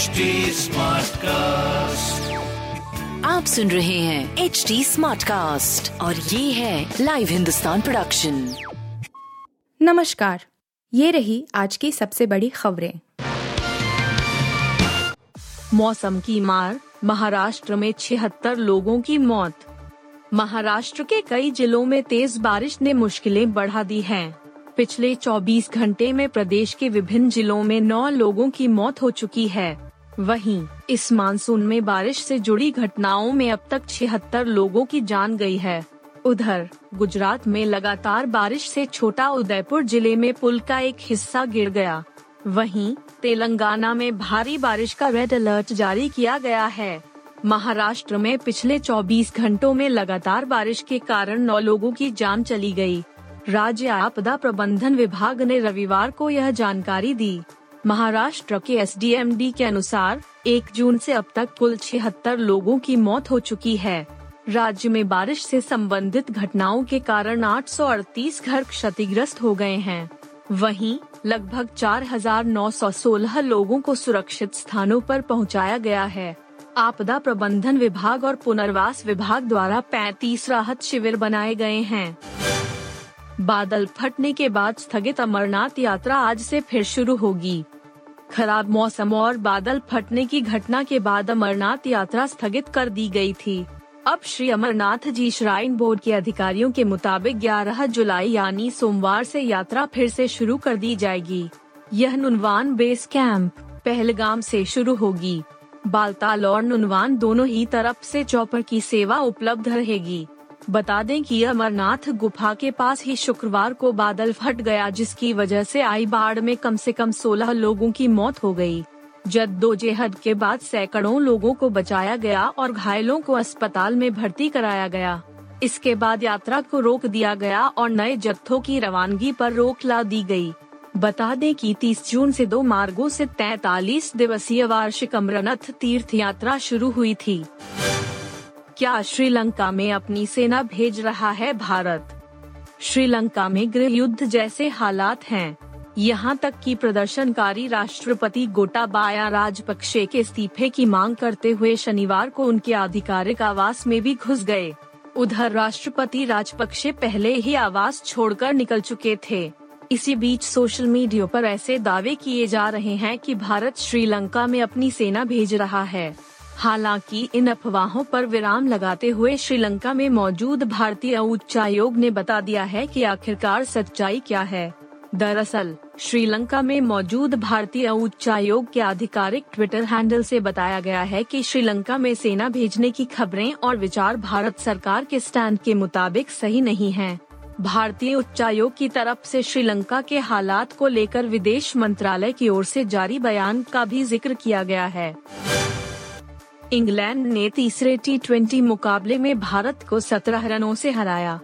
HD cast आप सुन रहे हैं एच डी स्मार्ट कास्ट और ये है लाइव हिंदुस्तान प्रोडक्शन नमस्कार ये रही आज की सबसे बड़ी खबरें। मौसम की मार महाराष्ट्र में छिहत्तर लोगों की मौत। महाराष्ट्र के कई जिलों में तेज बारिश ने मुश्किलें बढ़ा दी हैं। पिछले 24 घंटे में प्रदेश के विभिन्न जिलों में नौ लोगों की मौत हो चुकी है। वहीं, इस मानसून में बारिश से जुड़ी घटनाओं में अब तक छिहत्तर लोगों की जान गई है। उधर, गुजरात में लगातार बारिश से छोटा उदयपुर ज़िले में पुल का एक हिस्सा गिर गया। वहीं, तेलंगाना में भारी बारिश का रेड अलर्ट जारी किया गया है। महाराष्ट्र में पिछले 24 घंटों में लगातार बारिश के कारण नौ लोगों की जान चली गई। राज्य आपदा प्रबंधन विभाग ने रविवार को यह जानकारी दी। महाराष्ट्र के एसडीएमडी के अनुसार 1 जून से अब तक कुल छिहत्तर लोगों की मौत हो चुकी है। राज्य में बारिश से संबंधित घटनाओं के कारण 838 घर क्षतिग्रस्त हो गए हैं। वहीं लगभग 4,916 लोगों को सुरक्षित स्थानों पर पहुँचाया गया है। आपदा प्रबंधन विभाग और पुनर्वास विभाग द्वारा 35 राहत शिविर बनाए गए हैं। बादल फटने के बाद स्थगित अमरनाथ यात्रा आज से फिर शुरू होगी। खराब मौसम और बादल फटने की घटना के बाद अमरनाथ यात्रा स्थगित कर दी गई थी। अब श्री अमरनाथ जी श्राइन बोर्ड के अधिकारियों के मुताबिक 11 जुलाई यानी सोमवार से यात्रा फिर से शुरू कर दी जाएगी। यह नुनवान बेस कैंप, पहलगाम से शुरू होगी। बालताल और नुनवान दोनों ही तरफ़ से चौपर की सेवा उपलब्ध रहेगी। बता दें कि अमरनाथ गुफा के पास ही शुक्रवार को बादल फट गया, जिसकी वजह से आई बाढ़ में कम से कम 16 लोगों की मौत हो गई। जद्दोजहद के बाद सैकड़ों लोगों को बचाया गया और घायलों को अस्पताल में भर्ती कराया गया इसके बाद यात्रा को रोक दिया गया और नए जत्थों की रवानगी पर रोक ला दी गई। बता दें कि 30 जून से दो मार्गों से 43 दिवसीय वार्षिक अमरनाथ तीर्थ यात्रा शुरू हुई थी क्या श्रीलंका में अपनी सेना भेज रहा है भारत? श्रीलंका में गृह युद्ध जैसे हालात हैं। यहाँ तक कि प्रदर्शनकारी राष्ट्रपति गोटाबाया राजपक्षे के इस्तीफे की मांग करते हुए शनिवार को उनके आधिकारिक आवास में भी घुस गए। उधर राष्ट्रपति राजपक्षे पहले ही आवास छोड़कर निकल चुके थे। इसी बीच सोशल मीडिया पर ऐसे दावे किए जा रहे हैं कि भारत श्रीलंका में अपनी सेना भेज रहा है। हालाँकि इन अफवाहों पर विराम लगाते हुए श्रीलंका में मौजूद भारतीय उच्चायोग ने बता दिया है कि आखिरकार सच्चाई क्या है दरअसल, श्रीलंका में मौजूद भारतीय उच्चायोग के आधिकारिक ट्विटर हैंडल से बताया गया है कि श्रीलंका में सेना भेजने की खबरें और विचार भारत सरकार के स्टैंड के मुताबिक सही नहीं हैं। भारतीय उच्चायोग की तरफ़ से श्रीलंका के हालात को लेकर विदेश मंत्रालय की ओर से जारी बयान का भी ज़िक्र किया गया है इंग्लैंड ने तीसरे टी मुकाबले में भारत को 17 रनों से हराया।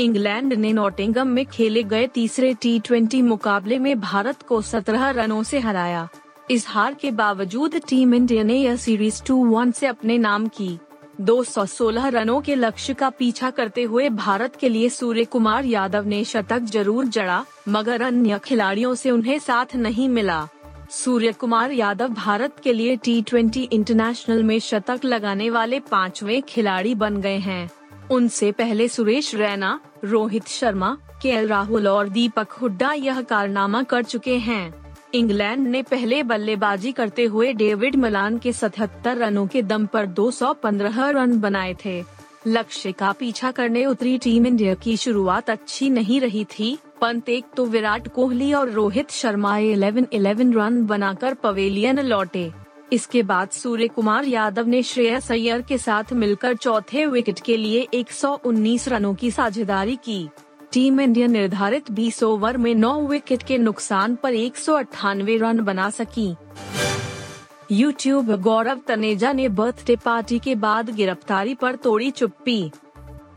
इंग्लैंड ने नोटिंगम में खेले गए तीसरे टी मुकाबले में भारत को 17 रनों से हराया। इस हार के बावजूद टीम इंडिया ने यह सीरीज़ टू वन से अपने नाम की। 216 रनों के लक्ष्य का पीछा करते हुए भारत के लिए सूर्य कुमार यादव ने शतक ज़रूर जड़ा, मगर अन्य खिलाड़ियों से उन्हें साथ नहीं मिला। सूर्य कुमार यादव भारत के लिए टी इंटरनेशनल में शतक लगाने वाले पांचवे खिलाड़ी बन गए हैं। उनसे पहले सुरेश रैना, रोहित शर्मा, के राहुल और दीपक हुड्डा यह कारनामा कर चुके हैं। इंग्लैंड ने पहले बल्लेबाजी करते हुए डेविड मलान के 77 रनों के दम पर 215 रन बनाए थे। लक्ष्य का पीछा करने उतरी टीम इंडिया की शुरुआत अच्छी नहीं रही थी। पंत एक तो विराट कोहली और रोहित शर्मा 11 11 रन बनाकर पवेलियन लौटे। इसके बाद सूर्य कुमार यादव ने श्रेयस अय्यर के साथ मिलकर चौथे विकेट के लिए 119 रनों की साझेदारी की। टीम इंडिया निर्धारित 20 ओवर में 9 विकेट के नुकसान पर एक सौ अठानवे रन बना सकी। यूट्यूब गौरव तनेजा ने बर्थडे पार्टी के बाद गिरफ्तारी पर तोड़ी चुप्पी।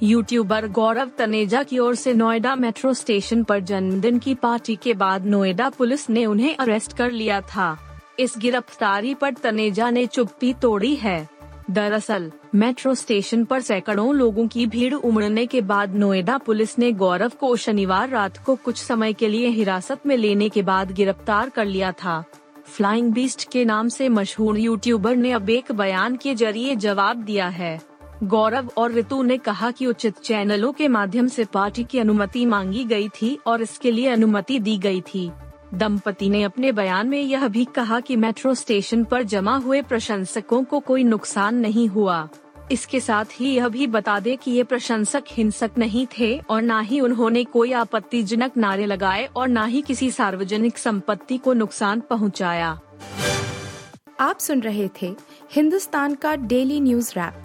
यूट्यूबर गौरव तनेजा की ओर से नोएडा मेट्रो स्टेशन पर जन्मदिन की पार्टी के बाद नोएडा पुलिस ने उन्हें अरेस्ट कर लिया था। इस गिरफ्तारी पर तनेजा ने चुप्पी तोड़ी है। दरअसल, मेट्रो स्टेशन पर सैकड़ों लोगों की भीड़ उमड़ने के बाद नोएडा पुलिस ने गौरव को शनिवार रात को कुछ समय के लिए हिरासत में लेने के बाद गिरफ़्तार कर लिया था। फ्लाइंग बीस्ट के नाम से मशहूर यूट्यूबर ने अब एक बयान के ज़रिए जवाब दिया है। गौरव और ऋतु ने कहा कि उचित चैनलों के माध्यम से पार्टी की अनुमति मांगी गई थी और इसके लिए अनुमति दी गई थी। दंपति ने अपने बयान में यह भी कहा कि मेट्रो स्टेशन पर जमा हुए प्रशंसकों को कोई नुकसान नहीं हुआ। इसके साथ ही यह भी बता दे कि ये प्रशंसक हिंसक नहीं थे और न ही उन्होंने कोई आपत्तिजनक नारे लगाए और न ही किसी सार्वजनिक संपत्ति को नुकसान पहुँचाया। आप सुन रहे थे हिंदुस्तान का डेली न्यूज़ रैप।